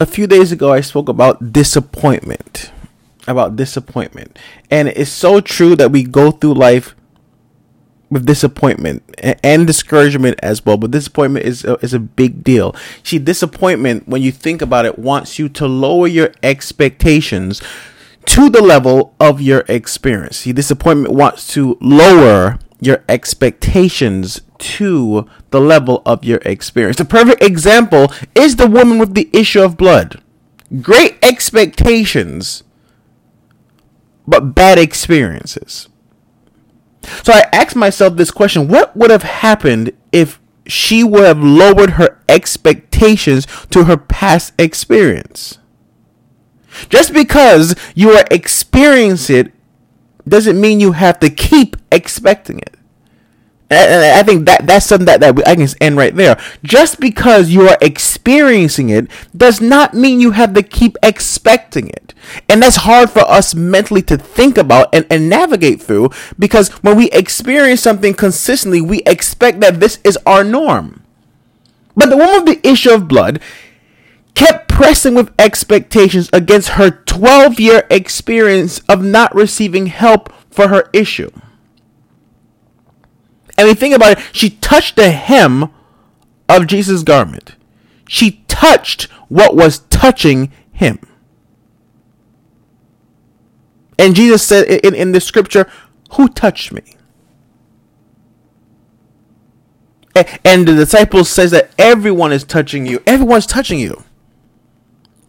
a few days ago, I spoke about disappointment. About disappointment. And it's so true that we go through life with disappointment and discouragement as well. But disappointment is a, is a big deal. See, disappointment, when you think about it, wants you to lower your expectations to the level of your experience. See, disappointment wants to lower your expectations to the level of your experience. The perfect example is the woman with the issue of blood. Great expectations, but bad experiences. So I asked myself this question what would have happened if she would have lowered her expectations to her past experience? Just because you are experiencing it doesn't mean you have to keep expecting it. And I think that that's something that, that I can end right there. Just because you are experiencing it does not mean you have to keep expecting it. And that's hard for us mentally to think about and, and navigate through because when we experience something consistently, we expect that this is our norm. But the woman with the issue of blood kept pressing with expectations against her 12 year experience of not receiving help for her issue. And we think about it, she touched the hem of Jesus' garment. She touched what was touching him. And Jesus said in, in the scripture, Who touched me? And the disciples says that everyone is touching you. Everyone's touching you.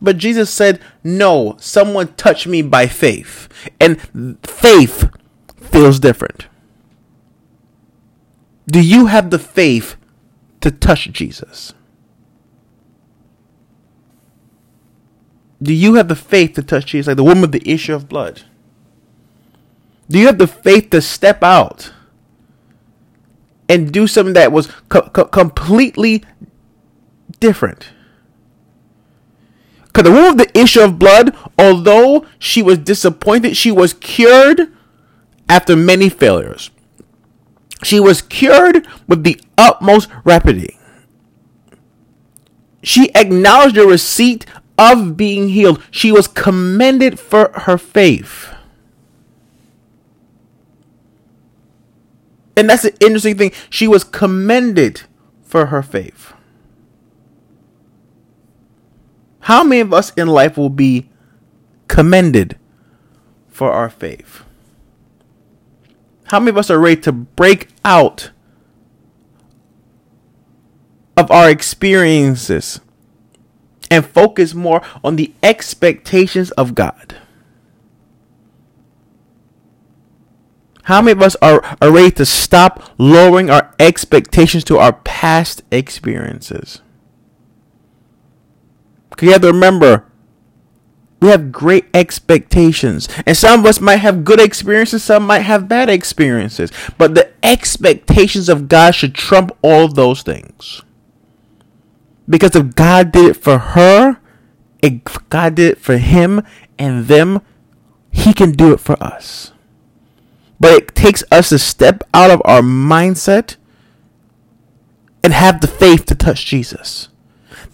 But Jesus said, No, someone touched me by faith. And faith feels different. Do you have the faith to touch Jesus? Do you have the faith to touch Jesus, like the woman with the issue of blood? Do you have the faith to step out and do something that was co- co- completely different? Because the woman with the issue of blood, although she was disappointed, she was cured after many failures. She was cured with the utmost rapidity. She acknowledged the receipt of being healed. She was commended for her faith. And that's the interesting thing. She was commended for her faith. How many of us in life will be commended for our faith? How many of us are ready to break out of our experiences and focus more on the expectations of God? How many of us are, are ready to stop lowering our expectations to our past experiences? You have to remember, we have great expectations. And some of us might have good experiences, some might have bad experiences. But the expectations of God should trump all those things. Because if God did it for her, if God did it for him and them, he can do it for us. But it takes us to step out of our mindset and have the faith to touch Jesus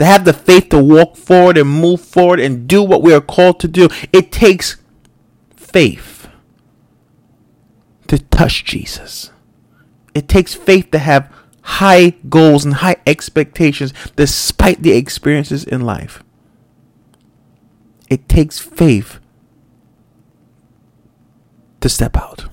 to have the faith to walk forward and move forward and do what we are called to do. It takes faith to touch Jesus. It takes faith to have high goals and high expectations despite the experiences in life. It takes faith to step out.